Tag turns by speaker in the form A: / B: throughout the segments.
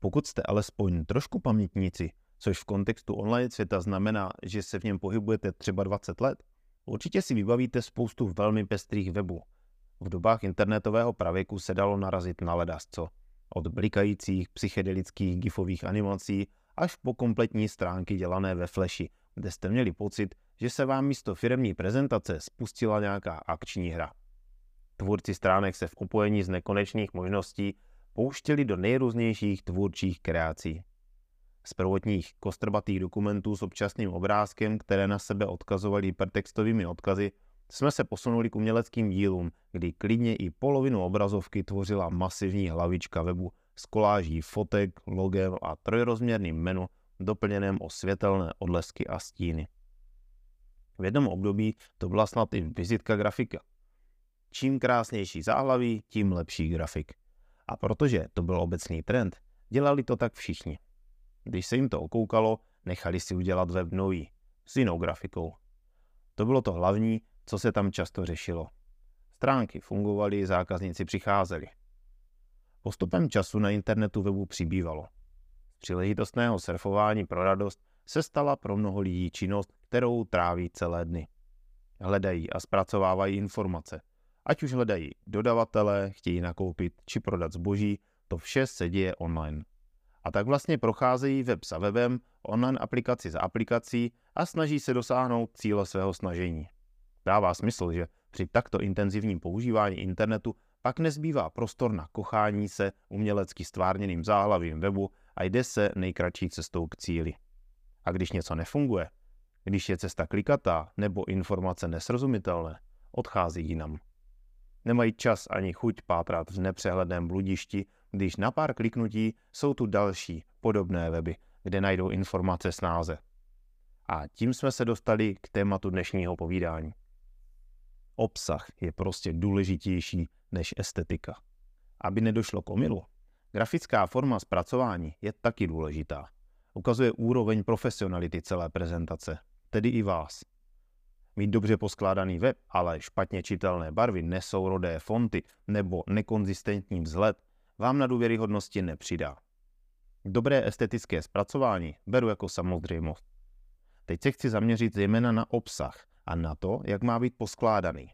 A: Pokud jste alespoň trošku pamětníci, což v kontextu online světa znamená, že se v něm pohybujete třeba 20 let, určitě si vybavíte spoustu velmi pestrých webů. V dobách internetového pravěku se dalo narazit na ledasco. Od blikajících psychedelických gifových animací až po kompletní stránky dělané ve Flashi, kde jste měli pocit, že se vám místo firemní prezentace spustila nějaká akční hra. Tvůrci stránek se v upojení z nekonečných možností pouštěli do nejrůznějších tvůrčích kreací. Z prvotních kostrbatých dokumentů s občasným obrázkem, které na sebe odkazovaly hypertextovými odkazy, jsme se posunuli k uměleckým dílům, kdy klidně i polovinu obrazovky tvořila masivní hlavička webu s koláží fotek, logem a trojrozměrným menu doplněném o světelné odlesky a stíny. V jednom období to byla snad i vizitka grafika. Čím krásnější záhlaví, tím lepší grafik. A protože to byl obecný trend, dělali to tak všichni. Když se jim to okoukalo, nechali si udělat web nový, s jinou grafikou. To bylo to hlavní, co se tam často řešilo. Stránky fungovaly, zákazníci přicházeli. Postupem času na internetu webu přibývalo. Příležitostného surfování pro radost se stala pro mnoho lidí činnost, kterou tráví celé dny. Hledají a zpracovávají informace. Ať už hledají dodavatele, chtějí nakoupit či prodat zboží, to vše se děje online. A tak vlastně procházejí web za webem, online aplikaci za aplikací a snaží se dosáhnout cíle svého snažení. Dává smysl, že při takto intenzivním používání internetu pak nezbývá prostor na kochání se umělecky stvárněným záhlavím webu a jde se nejkratší cestou k cíli. A když něco nefunguje, když je cesta klikatá nebo informace nesrozumitelné, odchází jinam. Nemají čas ani chuť pátrat v nepřehledném bludišti, když na pár kliknutí jsou tu další podobné weby, kde najdou informace snáze. A tím jsme se dostali k tématu dnešního povídání. Obsah je prostě důležitější než estetika. Aby nedošlo k omilu, grafická forma zpracování je taky důležitá. Ukazuje úroveň profesionality celé prezentace, tedy i vás. Mít dobře poskládaný web, ale špatně čitelné barvy, nesourodé fonty nebo nekonzistentní vzhled vám na důvěryhodnosti nepřidá. Dobré estetické zpracování beru jako samozřejmost. Teď se chci zaměřit zejména na obsah a na to, jak má být poskládaný.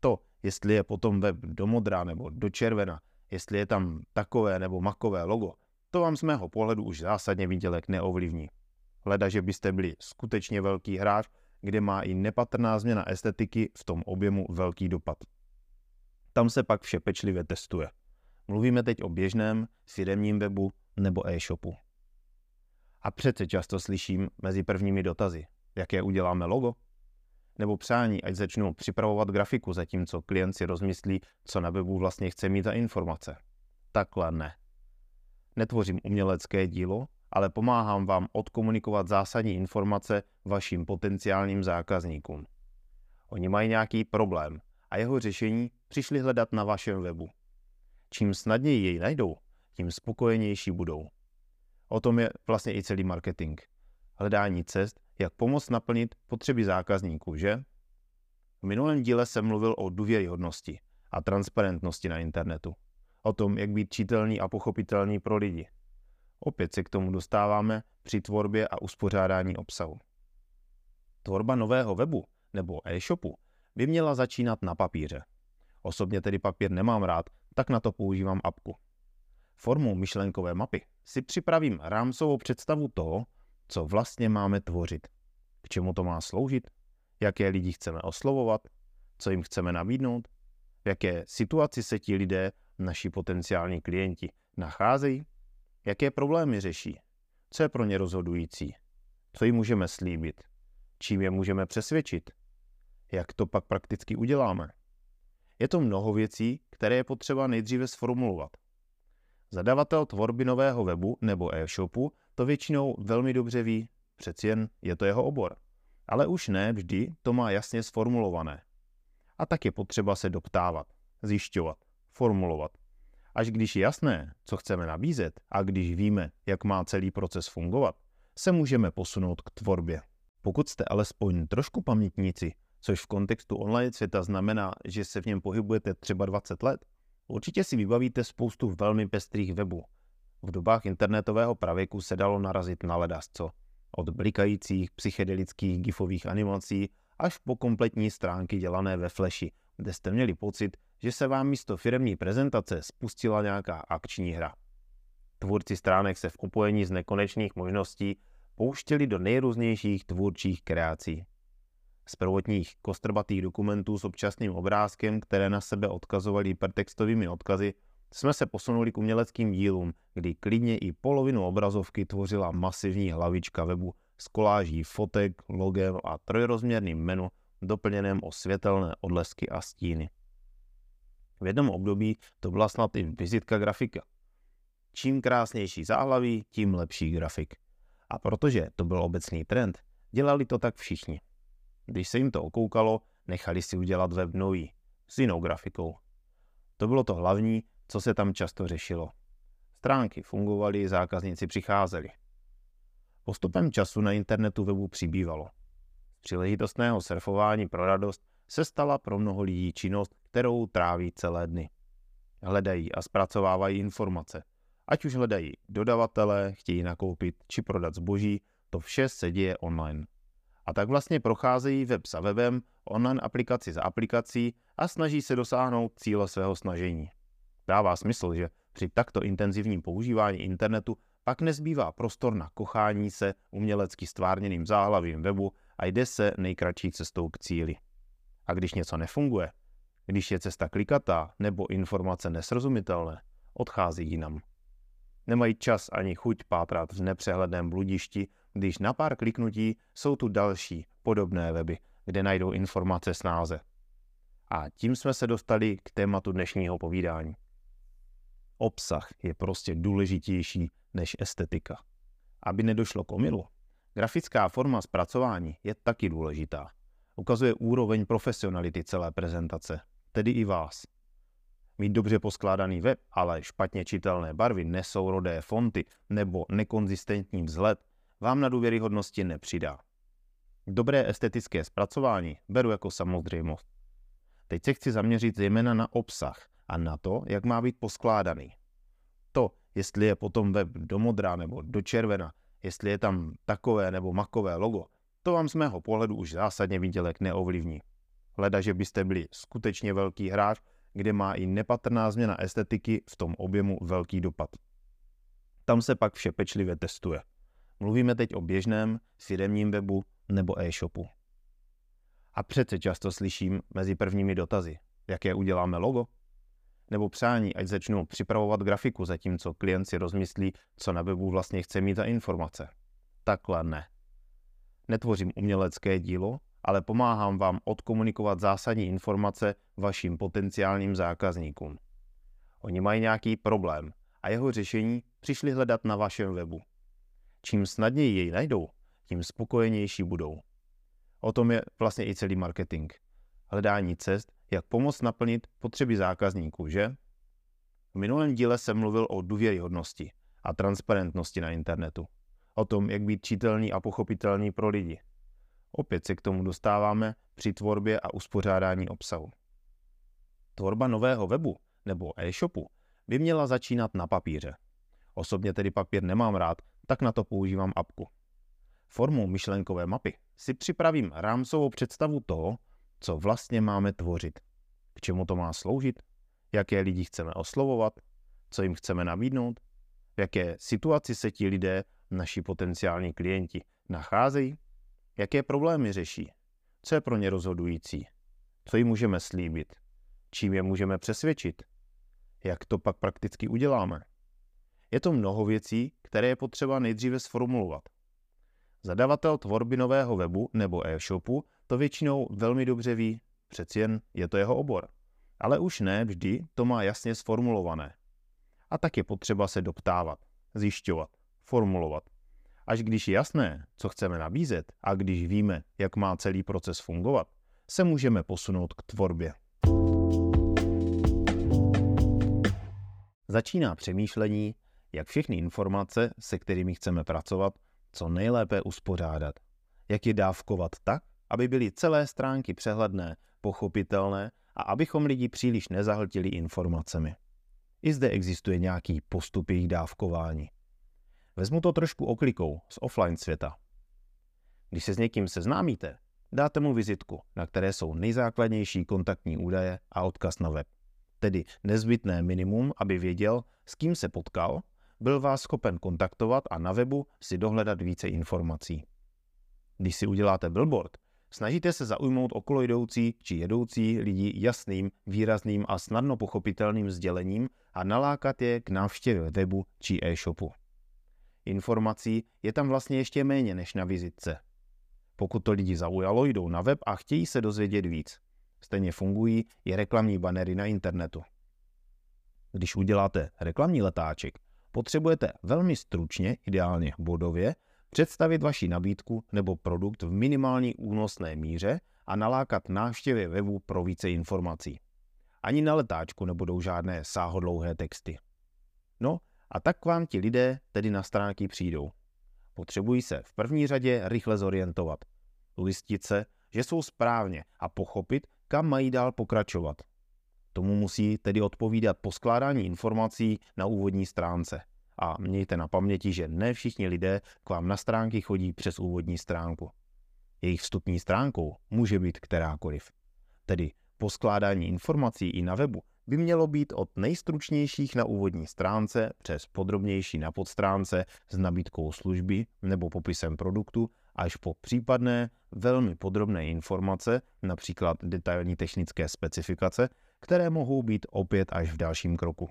A: To, jestli je potom web do modrá nebo do červena, jestli je tam takové nebo makové logo, to vám z mého pohledu už zásadně výdělek neovlivní. Hleda, že byste byli skutečně velký hráč, kde má i nepatrná změna estetiky v tom objemu velký dopad. Tam se pak vše pečlivě testuje. Mluvíme teď o běžném, firemním webu nebo e-shopu. A přece často slyším mezi prvními dotazy, jaké uděláme logo? Nebo přání, ať začnu připravovat grafiku, zatímco klient si rozmyslí, co na webu vlastně chce mít za informace. Takhle ne. Netvořím umělecké dílo, ale pomáhám vám odkomunikovat zásadní informace vašim potenciálním zákazníkům. Oni mají nějaký problém a jeho řešení přišli hledat na vašem webu. Čím snadněji jej najdou, tím spokojenější budou. O tom je vlastně i celý marketing. Hledání cest, jak pomoct naplnit potřeby zákazníků, že? V minulém díle jsem mluvil o důvěryhodnosti a transparentnosti na internetu. O tom, jak být čitelný a pochopitelný pro lidi. Opět se k tomu dostáváme při tvorbě a uspořádání obsahu. Tvorba nového webu nebo e-shopu by měla začínat na papíře. Osobně tedy papír nemám rád, tak na to používám apku. Formou myšlenkové mapy si připravím rámcovou představu toho, co vlastně máme tvořit, k čemu to má sloužit, jaké lidi chceme oslovovat, co jim chceme nabídnout, v jaké situaci se ti lidé, naši potenciální klienti, nacházejí, jaké problémy řeší, co je pro ně rozhodující, co jim můžeme slíbit, čím je můžeme přesvědčit, jak to pak prakticky uděláme. Je to mnoho věcí, které je potřeba nejdříve sformulovat. Zadavatel tvorby nového webu nebo e-shopu to většinou velmi dobře ví, přeci jen je to jeho obor. Ale už ne vždy to má jasně sformulované. A tak je potřeba se doptávat, zjišťovat, formulovat. Až když je jasné, co chceme nabízet a když víme, jak má celý proces fungovat, se můžeme posunout k tvorbě. Pokud jste alespoň trošku pamětníci, což v kontextu online světa znamená, že se v něm pohybujete třeba 20 let, určitě si vybavíte spoustu velmi pestrých webů. V dobách internetového pravěku se dalo narazit na ledasco. Od blikajících psychedelických gifových animací až po kompletní stránky dělané ve Flashi, kde jste měli pocit, že se vám místo firemní prezentace spustila nějaká akční hra. Tvůrci stránek se v upojení z nekonečných možností pouštěli do nejrůznějších tvůrčích kreací. Z prvotních kostrbatých dokumentů s občasným obrázkem, které na sebe odkazovaly hypertextovými odkazy, jsme se posunuli k uměleckým dílům, kdy klidně i polovinu obrazovky tvořila masivní hlavička webu s koláží fotek, logem a trojrozměrným menu doplněném o světelné odlesky a stíny. V jednom období to byla snad i vizitka grafika. Čím krásnější záhlaví, tím lepší grafik. A protože to byl obecný trend, dělali to tak všichni. Když se jim to okoukalo, nechali si udělat web nový, s jinou grafikou. To bylo to hlavní, co se tam často řešilo. Stránky fungovaly, zákazníci přicházeli. Postupem času na internetu webu přibývalo. Příležitostného surfování pro radost se stala pro mnoho lidí činnost, kterou tráví celé dny. Hledají a zpracovávají informace. Ať už hledají dodavatele, chtějí nakoupit či prodat zboží, to vše se děje online. A tak vlastně procházejí web za webem, online aplikaci za aplikací a snaží se dosáhnout cíle svého snažení. Dává smysl, že při takto intenzivním používání internetu pak nezbývá prostor na kochání se umělecky stvárněným záhlavím webu a jde se nejkratší cestou k cíli. A když něco nefunguje, když je cesta klikatá nebo informace nesrozumitelné, odchází jinam. Nemají čas ani chuť pátrat v nepřehledném bludišti, když na pár kliknutí jsou tu další podobné weby, kde najdou informace snáze. A tím jsme se dostali k tématu dnešního povídání. Obsah je prostě důležitější než estetika. Aby nedošlo k omilu, grafická forma zpracování je taky důležitá. Ukazuje úroveň profesionality celé prezentace, tedy i vás. Mít dobře poskládaný web, ale špatně čitelné barvy, nesourodé fonty nebo nekonzistentní vzhled vám na důvěryhodnosti nepřidá. Dobré estetické zpracování beru jako samozřejmost. Teď se chci zaměřit zejména na obsah a na to, jak má být poskládaný. To, jestli je potom web do modrá nebo do červena, jestli je tam takové nebo makové logo, to vám z mého pohledu už zásadně výdělek neovlivní. Hleda, že byste byli skutečně velký hráč, kde má i nepatrná změna estetiky v tom objemu velký dopad. Tam se pak vše pečlivě testuje. Mluvíme teď o běžném, firemním webu nebo e-shopu. A přece často slyším mezi prvními dotazy, jaké uděláme logo? Nebo přání, ať začnu připravovat grafiku, zatímco klient si rozmyslí, co na webu vlastně chce mít za informace. Takhle ne. Netvořím umělecké dílo, ale pomáhám vám odkomunikovat zásadní informace vašim potenciálním zákazníkům. Oni mají nějaký problém a jeho řešení přišli hledat na vašem webu. Čím snadněji jej najdou, tím spokojenější budou. O tom je vlastně i celý marketing. Hledání cest, jak pomoct naplnit potřeby zákazníků, že? V minulém díle jsem mluvil o důvěryhodnosti a transparentnosti na internetu. O tom, jak být čitelný a pochopitelný pro lidi. Opět se k tomu dostáváme při tvorbě a uspořádání obsahu. Tvorba nového webu nebo e-shopu by měla začínat na papíře. Osobně tedy papír nemám rád, tak na to používám apku. Formou myšlenkové mapy si připravím rámcovou představu toho, co vlastně máme tvořit, k čemu to má sloužit, jaké lidi chceme oslovovat, co jim chceme nabídnout, v jaké situaci se ti lidé, naši potenciální klienti, nacházejí, jaké problémy řeší, co je pro ně rozhodující, co jim můžeme slíbit, čím je můžeme přesvědčit, jak to pak prakticky uděláme. Je to mnoho věcí, které je potřeba nejdříve sformulovat. Zadavatel tvorby nového webu nebo e-shopu to většinou velmi dobře ví, přeci jen je to jeho obor. Ale už ne vždy to má jasně sformulované. A tak je potřeba se doptávat, zjišťovat, formulovat. Až když je jasné, co chceme nabízet a když víme, jak má celý proces fungovat, se můžeme posunout k tvorbě. Začíná přemýšlení, jak všechny informace, se kterými chceme pracovat, co nejlépe uspořádat. Jak je dávkovat tak, aby byly celé stránky přehledné, pochopitelné a abychom lidi příliš nezahltili informacemi. I zde existuje nějaký postup jejich dávkování. Vezmu to trošku oklikou z offline světa. Když se s někým seznámíte, dáte mu vizitku, na které jsou nejzákladnější kontaktní údaje a odkaz na web. Tedy nezbytné minimum, aby věděl, s kým se potkal, byl vás schopen kontaktovat a na webu si dohledat více informací. Když si uděláte billboard, snažíte se zaujmout okolo jdoucí či jedoucí lidi jasným, výrazným a snadno pochopitelným sdělením a nalákat je k návštěvě webu či e-shopu. Informací je tam vlastně ještě méně než na vizitce. Pokud to lidi zaujalo, jdou na web a chtějí se dozvědět víc. Stejně fungují i reklamní banery na internetu. Když uděláte reklamní letáček, potřebujete velmi stručně, ideálně bodově, představit vaši nabídku nebo produkt v minimální únosné míře a nalákat návštěvy webu pro více informací. Ani na letáčku nebudou žádné sáhodlouhé texty. No a tak k vám ti lidé tedy na stránky přijdou. Potřebují se v první řadě rychle zorientovat, ujistit se, že jsou správně a pochopit, kam mají dál pokračovat. Tomu musí tedy odpovídat poskládání informací na úvodní stránce. A mějte na paměti, že ne všichni lidé k vám na stránky chodí přes úvodní stránku. Jejich vstupní stránkou může být kterákoliv. Tedy poskládání informací i na webu by mělo být od nejstručnějších na úvodní stránce přes podrobnější na podstránce s nabídkou služby nebo popisem produktu až po případné velmi podrobné informace, například detailní technické specifikace, které mohou být opět až v dalším kroku.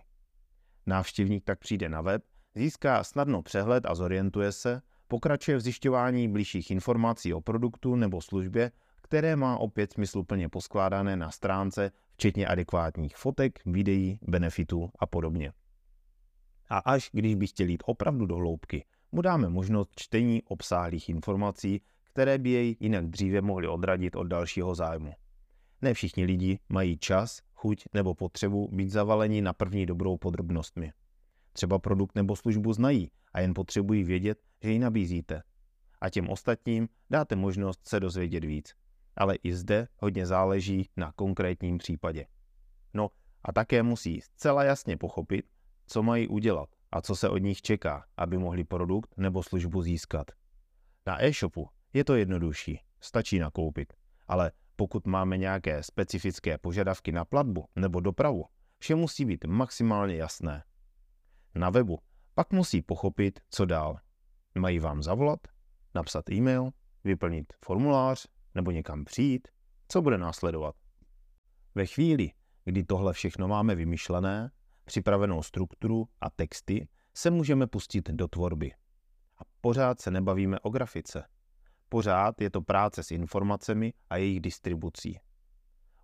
A: Návštěvník tak přijde na web, získá snadno přehled a zorientuje se, pokračuje v zjišťování blížších informací o produktu nebo službě, které má opět smysluplně poskládané na stránce, včetně adekvátních fotek, videí, benefitů a podobně. A až když by chtěli jít opravdu do hloubky, mu dáme možnost čtení obsáhlých informací, které by jej jinak dříve mohly odradit od dalšího zájmu. Ne všichni lidi mají čas, chuť nebo potřebu být zavaleni na první dobrou podrobnostmi. Třeba produkt nebo službu znají a jen potřebují vědět, že ji nabízíte. A těm ostatním dáte možnost se dozvědět víc. Ale i zde hodně záleží na konkrétním případě. No a také musí zcela jasně pochopit, co mají udělat a co se od nich čeká, aby mohli produkt nebo službu získat. Na e-shopu je to jednodušší, stačí nakoupit, ale pokud máme nějaké specifické požadavky na platbu nebo dopravu, vše musí být maximálně jasné. Na webu pak musí pochopit, co dál. Mají vám zavolat, napsat e-mail, vyplnit formulář nebo někam přijít, co bude následovat. Ve chvíli, kdy tohle všechno máme vymyšlené, připravenou strukturu a texty, se můžeme pustit do tvorby. A pořád se nebavíme o grafice. Pořád je to práce s informacemi a jejich distribucí.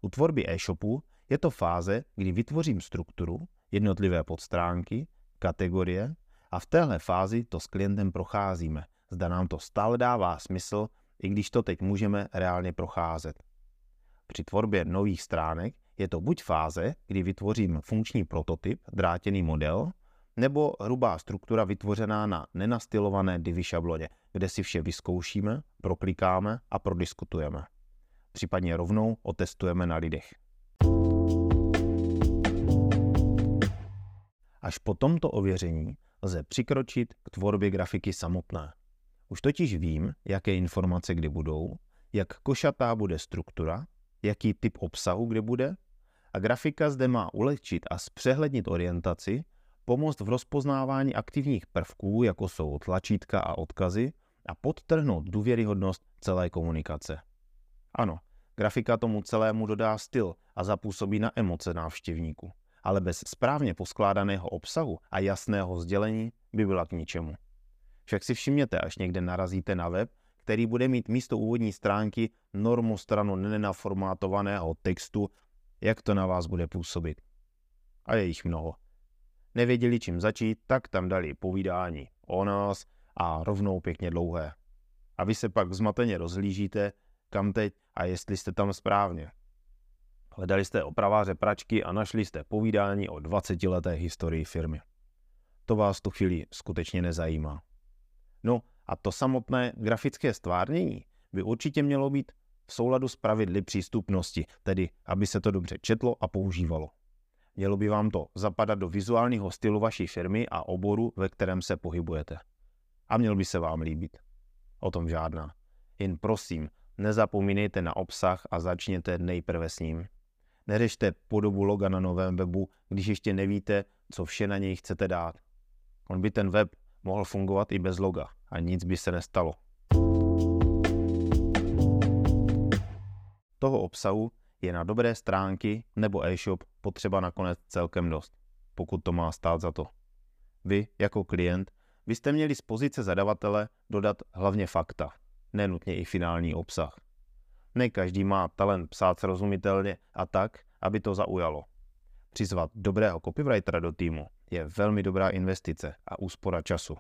A: U tvorby e-shopu je to fáze, kdy vytvořím strukturu, jednotlivé podstránky, kategorie a v téhle fázi to s klientem procházíme. Zda nám to stále dává smysl, i když to teď můžeme reálně procházet. Při tvorbě nových stránek je to buď fáze, kdy vytvořím funkční prototyp, drátěný model, nebo hrubá struktura vytvořená na nenastylované Divi šabloně, kde si vše vyzkoušíme, proklikáme a prodiskutujeme. Případně rovnou otestujeme na lidech. Až po tomto ověření lze přikročit k tvorbě grafiky samotné. Už totiž vím, jaké informace kdy budou, jak košatá bude struktura, jaký typ obsahu kde bude a grafika zde má ulehčit a zpřehlednit orientaci, pomoct v rozpoznávání aktivních prvků, jako jsou tlačítka a odkazy, a podtrhnout důvěryhodnost celé komunikace. Ano, grafika tomu celému dodá styl a zapůsobí na emoce návštěvníků, ale bez správně poskládaného obsahu a jasného sdělení by byla k ničemu. Však si všimněte, až někde narazíte na web, který bude mít místo úvodní stránky normu stranu nenaformátovaného textu, jak to na vás bude působit. A je jich mnoho. Nevěděli, čím začít, tak tam dali povídání o nás a rovnou pěkně dlouhé. A vy se pak zmateně rozhlížíte, kam teď a jestli jste tam správně. Hledali jste opraváře pračky a našli jste povídání o 20 leté historii firmy. To vás tu chvíli skutečně nezajímá. No a to samotné grafické stvárnění by určitě mělo být v souladu s pravidly přístupnosti, tedy aby se to dobře četlo a používalo. Mělo by vám to zapadat do vizuálního stylu vaší firmy a oboru, ve kterém se pohybujete. A měl by se vám líbit. O tom žádná. Jen prosím, nezapomínejte na obsah a začněte nejprve s ním. Neřešte podobu loga na novém webu, když ještě nevíte, co vše na něj chcete dát. On by ten web mohl fungovat i bez loga a nic by se nestalo. Toho obsahu je na dobré stránky nebo e-shop potřeba nakonec celkem dost, pokud to má stát za to. Vy, jako klient, byste měli z pozice zadavatele dodat hlavně fakta, nenutně i finální obsah. Ne každý má talent psát srozumitelně a tak, aby to zaujalo. Přizvat dobrého copywritera do týmu je velmi dobrá investice a úspora času.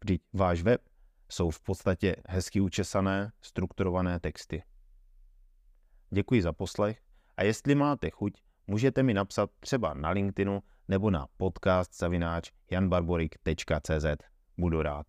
A: Vždyť váš web jsou v podstatě hezky učesané, strukturované texty. Děkuji za poslech a jestli máte chuť, můžete mi napsat třeba na LinkedInu nebo na podcast janbarborik.cz. Budu rád.